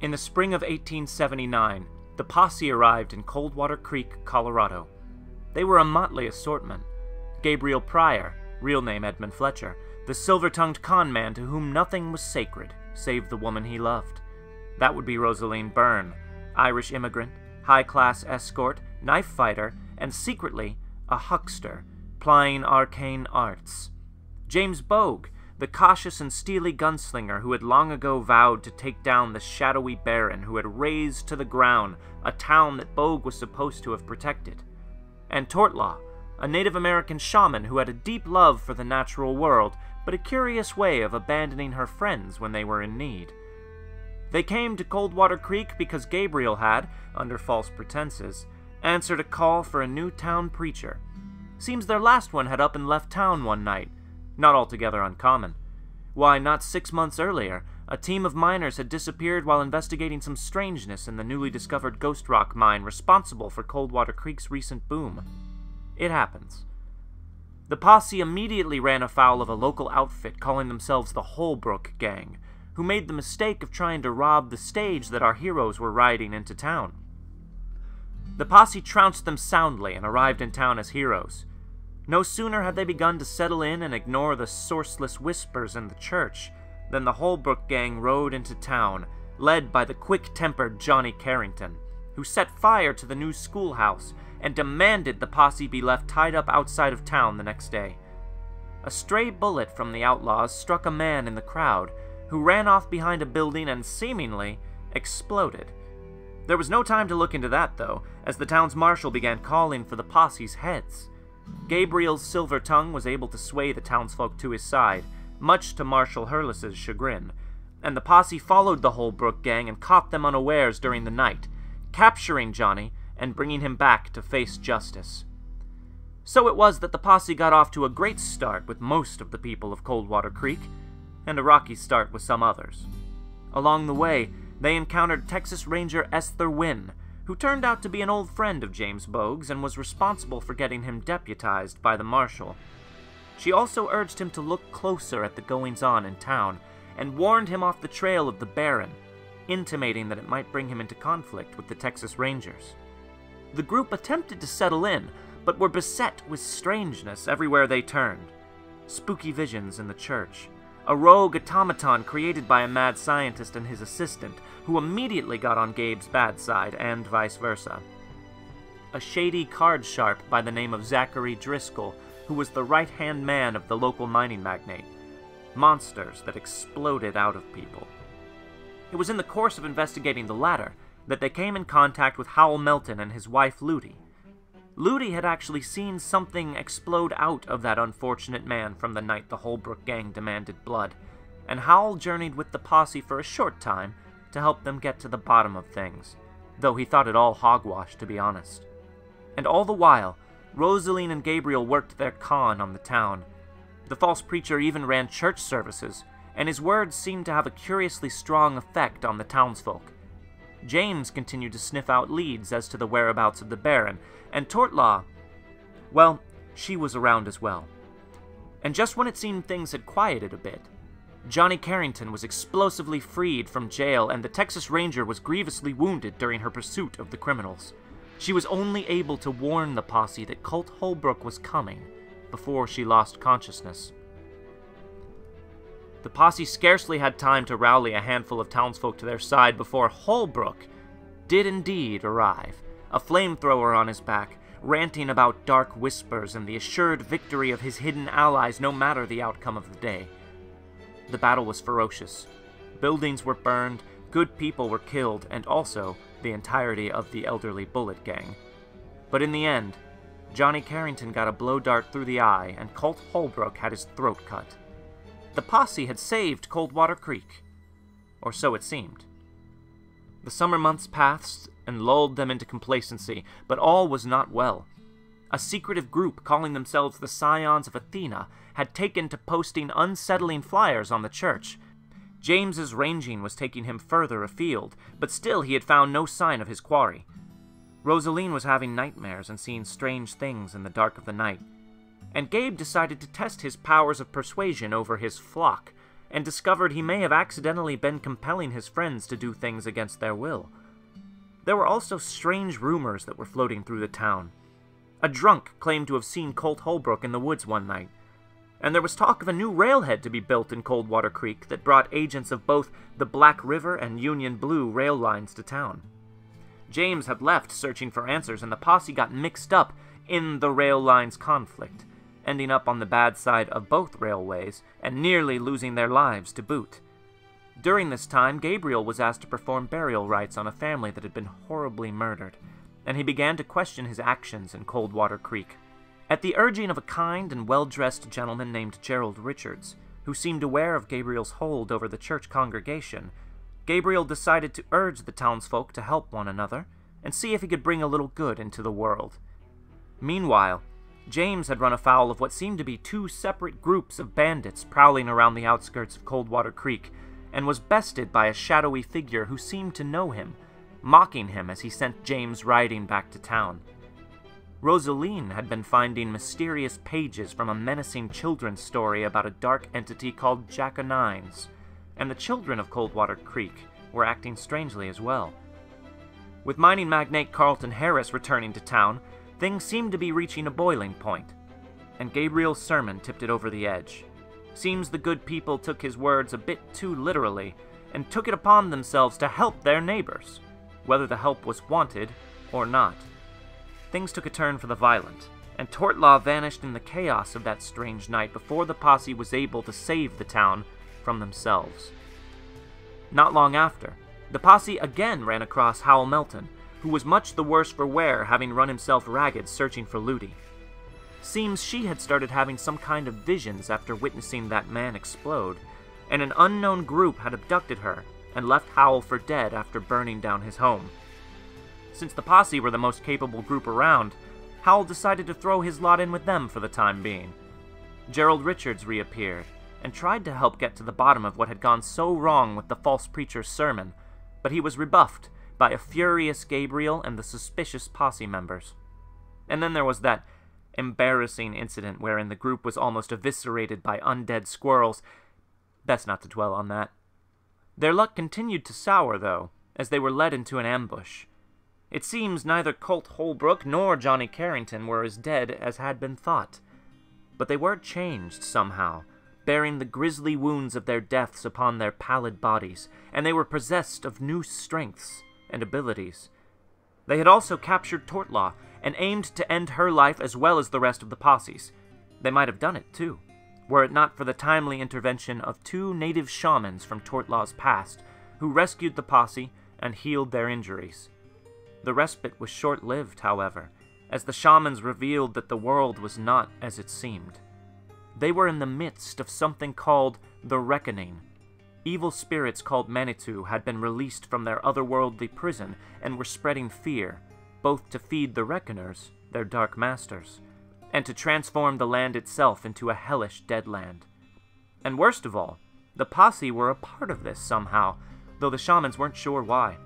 In the spring of 1879, the posse arrived in Coldwater Creek, Colorado. They were a motley assortment. Gabriel Pryor, real name Edmund Fletcher, the silver tongued con man to whom nothing was sacred save the woman he loved. That would be Rosaline Byrne, Irish immigrant, high class escort, knife fighter, and secretly a huckster, plying arcane arts. James Bogue, the cautious and steely gunslinger who had long ago vowed to take down the shadowy baron who had razed to the ground a town that Bogue was supposed to have protected. And Tortlaw, a Native American shaman who had a deep love for the natural world, but a curious way of abandoning her friends when they were in need. They came to Coldwater Creek because Gabriel had, under false pretenses, answered a call for a new town preacher. Seems their last one had up and left town one night, not altogether uncommon. Why, not six months earlier, a team of miners had disappeared while investigating some strangeness in the newly discovered ghost rock mine responsible for Coldwater Creek's recent boom. It happens. The posse immediately ran afoul of a local outfit calling themselves the Holbrook Gang, who made the mistake of trying to rob the stage that our heroes were riding into town. The posse trounced them soundly and arrived in town as heroes. No sooner had they begun to settle in and ignore the sourceless whispers in the church than the Holbrook gang rode into town, led by the quick tempered Johnny Carrington, who set fire to the new schoolhouse and demanded the posse be left tied up outside of town the next day. A stray bullet from the outlaws struck a man in the crowd, who ran off behind a building and seemingly exploded. There was no time to look into that, though, as the town's marshal began calling for the posse's heads. Gabriel's silver tongue was able to sway the townsfolk to his side, much to Marshal Hurles's chagrin, and the posse followed the Holbrook gang and caught them unawares during the night, capturing Johnny and bringing him back to face justice. So it was that the posse got off to a great start with most of the people of Coldwater Creek, and a rocky start with some others. Along the way, they encountered Texas Ranger Esther Wynn, who turned out to be an old friend of James Bogue's and was responsible for getting him deputized by the marshal. She also urged him to look closer at the goings on in town and warned him off the trail of the Baron, intimating that it might bring him into conflict with the Texas Rangers. The group attempted to settle in, but were beset with strangeness everywhere they turned. Spooky visions in the church, a rogue automaton created by a mad scientist and his assistant, who immediately got on Gabe's bad side, and vice versa. A shady card sharp by the name of Zachary Driscoll, who was the right hand man of the local mining magnate. Monsters that exploded out of people. It was in the course of investigating the latter that they came in contact with Howell Melton and his wife Ludi. Ludi had actually seen something explode out of that unfortunate man from the night the Holbrook gang demanded blood, and Howell journeyed with the posse for a short time to help them get to the bottom of things, though he thought it all hogwash, to be honest. And all the while, Rosaline and Gabriel worked their con on the town. The false preacher even ran church services, and his words seemed to have a curiously strong effect on the townsfolk. James continued to sniff out leads as to the whereabouts of the Baron, and Tortlaw, well, she was around as well. And just when it seemed things had quieted a bit, Johnny Carrington was explosively freed from jail, and the Texas Ranger was grievously wounded during her pursuit of the criminals. She was only able to warn the posse that Colt Holbrook was coming before she lost consciousness. The posse scarcely had time to rally a handful of townsfolk to their side before Holbrook did indeed arrive, a flamethrower on his back, ranting about dark whispers and the assured victory of his hidden allies no matter the outcome of the day. The battle was ferocious. Buildings were burned, good people were killed, and also the entirety of the elderly Bullet Gang. But in the end, Johnny Carrington got a blow dart through the eye, and Colt Holbrook had his throat cut. The posse had saved Coldwater Creek. Or so it seemed. The summer months passed and lulled them into complacency, but all was not well. A secretive group calling themselves the Scions of Athena had taken to posting unsettling flyers on the church. James's ranging was taking him further afield, but still he had found no sign of his quarry. Rosaline was having nightmares and seeing strange things in the dark of the night and Gabe decided to test his powers of persuasion over his flock, and discovered he may have accidentally been compelling his friends to do things against their will. There were also strange rumors that were floating through the town. A drunk claimed to have seen Colt Holbrook in the woods one night, and there was talk of a new railhead to be built in Coldwater Creek that brought agents of both the Black River and Union Blue rail lines to town. James had left searching for answers, and the posse got mixed up in the rail lines conflict, ending up on the bad side of both railways and nearly losing their lives to boot. During this time, Gabriel was asked to perform burial rites on a family that had been horribly murdered, and he began to question his actions in Coldwater Creek. At the urging of a kind and well dressed gentleman named Gerald Richards, who seemed aware of Gabriel's hold over the church congregation, Gabriel decided to urge the townsfolk to help one another and see if he could bring a little good into the world. Meanwhile, James had run afoul of what seemed to be two separate groups of bandits prowling around the outskirts of Coldwater Creek, and was bested by a shadowy figure who seemed to know him, mocking him as he sent James riding back to town. Rosaline had been finding mysterious pages from a menacing children's story about a dark entity called Jack o' Nines, and the children of Coldwater Creek were acting strangely as well. With mining magnate Carlton Harris returning to town, things seemed to be reaching a boiling point, and Gabriel's sermon tipped it over the edge. Seems the good people took his words a bit too literally and took it upon themselves to help their neighbors, whether the help was wanted or not things took a turn for the violent, and Tortlaw vanished in the chaos of that strange night before the posse was able to save the town from themselves. Not long after, the posse again ran across Howell Melton, who was much the worse for wear, having run himself ragged searching for Ludi. Seems she had started having some kind of visions after witnessing that man explode, and an unknown group had abducted her and left Howell for dead after burning down his home. Since the posse were the most capable group around, Howell decided to throw his lot in with them for the time being. Gerald Richards reappeared and tried to help get to the bottom of what had gone so wrong with the false preacher's sermon, but he was rebuffed by a furious Gabriel and the suspicious posse members. And then there was that embarrassing incident wherein the group was almost eviscerated by undead squirrels. Best not to dwell on that. Their luck continued to sour, though, as they were led into an ambush. It seems neither Colt Holbrook nor Johnny Carrington were as dead as had been thought. But they were changed somehow, bearing the grisly wounds of their deaths upon their pallid bodies, and they were possessed of new strengths and abilities. They had also captured Tortlaw and aimed to end her life as well as the rest of the posses. They might have done it, too, were it not for the timely intervention of two native shamans from Tortlaw's past, who rescued the posse and healed their injuries. The respite was short lived, however, as the shamans revealed that the world was not as it seemed. They were in the midst of something called the Reckoning. Evil spirits called Manitou had been released from their otherworldly prison and were spreading fear, both to feed the Reckoners, their dark masters, and to transform the land itself into a hellish deadland. And worst of all, the posse were a part of this somehow, though the shamans weren't sure why.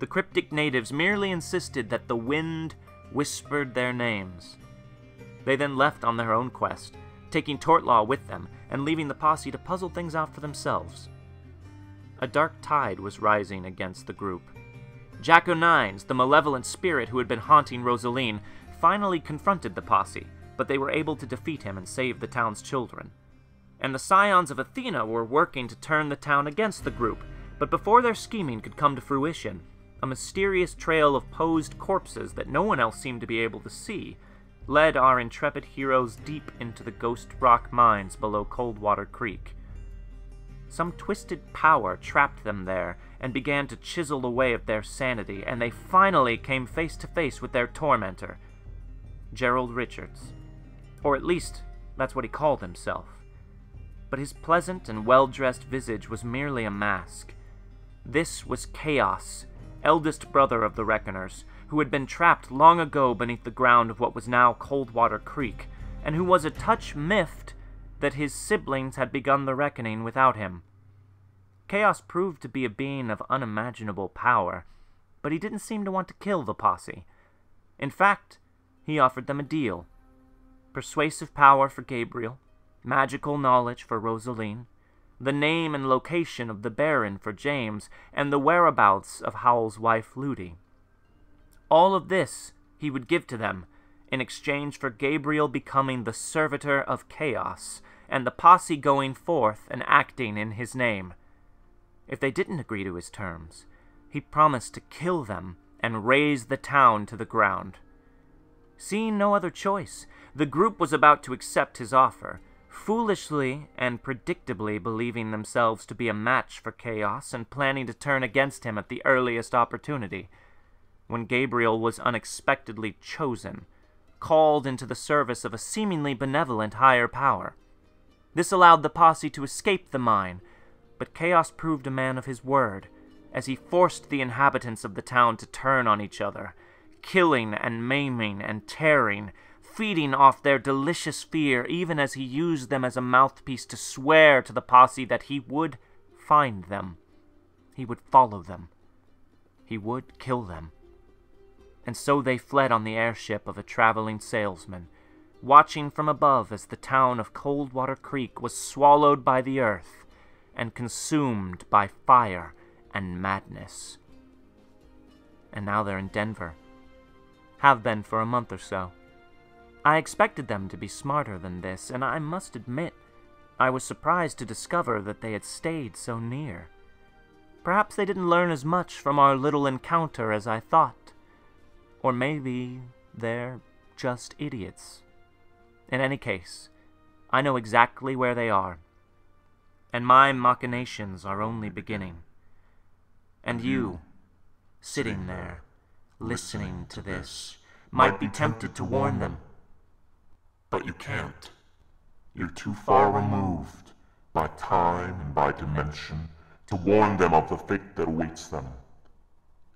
The cryptic natives merely insisted that the wind whispered their names. They then left on their own quest, taking Tortlaw with them and leaving the posse to puzzle things out for themselves. A dark tide was rising against the group. Jack O'Nines, the malevolent spirit who had been haunting Rosaline, finally confronted the posse, but they were able to defeat him and save the town's children. And the scions of Athena were working to turn the town against the group, but before their scheming could come to fruition, a mysterious trail of posed corpses that no one else seemed to be able to see led our intrepid heroes deep into the ghost rock mines below Coldwater Creek. Some twisted power trapped them there and began to chisel away at their sanity, and they finally came face to face with their tormentor, Gerald Richards. Or at least, that's what he called himself. But his pleasant and well dressed visage was merely a mask. This was chaos eldest brother of the Reckoners, who had been trapped long ago beneath the ground of what was now Coldwater Creek, and who was a touch miffed that his siblings had begun the reckoning without him. Chaos proved to be a being of unimaginable power, but he didn't seem to want to kill the posse. In fact, he offered them a deal persuasive power for Gabriel, magical knowledge for Rosaline, the name and location of the Baron for James, and the whereabouts of Howell's wife Ludi. All of this he would give to them in exchange for Gabriel becoming the servitor of chaos and the posse going forth and acting in his name. If they didn't agree to his terms, he promised to kill them and raze the town to the ground. Seeing no other choice, the group was about to accept his offer, foolishly and predictably believing themselves to be a match for Chaos and planning to turn against him at the earliest opportunity, when Gabriel was unexpectedly chosen, called into the service of a seemingly benevolent higher power. This allowed the posse to escape the mine, but Chaos proved a man of his word, as he forced the inhabitants of the town to turn on each other, killing and maiming and tearing, feeding off their delicious fear even as he used them as a mouthpiece to swear to the posse that he would find them. He would follow them. He would kill them. And so they fled on the airship of a traveling salesman, watching from above as the town of Coldwater Creek was swallowed by the earth and consumed by fire and madness. And now they're in Denver. Have been for a month or so. I expected them to be smarter than this, and I must admit, I was surprised to discover that they had stayed so near. Perhaps they didn't learn as much from our little encounter as I thought. Or maybe they're just idiots. In any case, I know exactly where they are, and my machinations are only beginning. And you, mm-hmm. sitting there, listening to this, might be tempted to warn them but you can't. You're too far removed, by time and by dimension, to warn them of the fate that awaits them.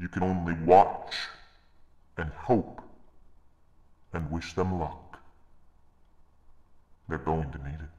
You can only watch, and hope, and wish them luck. They're going to need it.